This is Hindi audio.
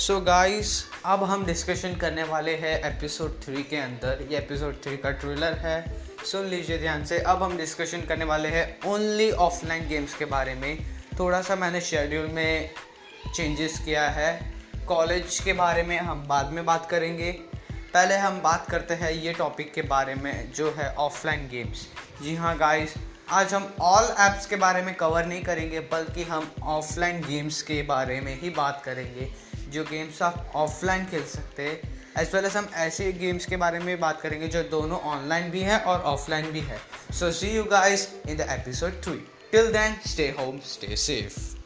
सो so गाइस अब हम डिस्कशन करने वाले हैं एपिसोड थ्री के अंदर। ये एपिसोड थ्री का ट्रेलर है। सुन लीजिए ध्यान से, अब हम डिस्कशन करने वाले हैं ओनली ऑफलाइन गेम्स के बारे में। थोड़ा सा मैंने शेड्यूल में चेंजेस किया है। कॉलेज के बारे में हम बाद में बात करेंगे। पहले हम बात करते हैं ये टॉपिक के बारे में, जो है ऑफलाइन गेम्स जी हाँ गाइस आज हम ऑल ऐप्स के बारे में कवर नहीं करेंगे, बल्कि हम ऑफलाइन गेम्स के बारे में ही बात करेंगे, जो गेम्स आप ऑफलाइन खेल सकते हैं एज वेल एज हम ऐसे गेम्स के बारे में बात करेंगे जो दोनों ऑनलाइन भी हैं और ऑफलाइन भी है। So see you guys in the episode three till then stay home stay safe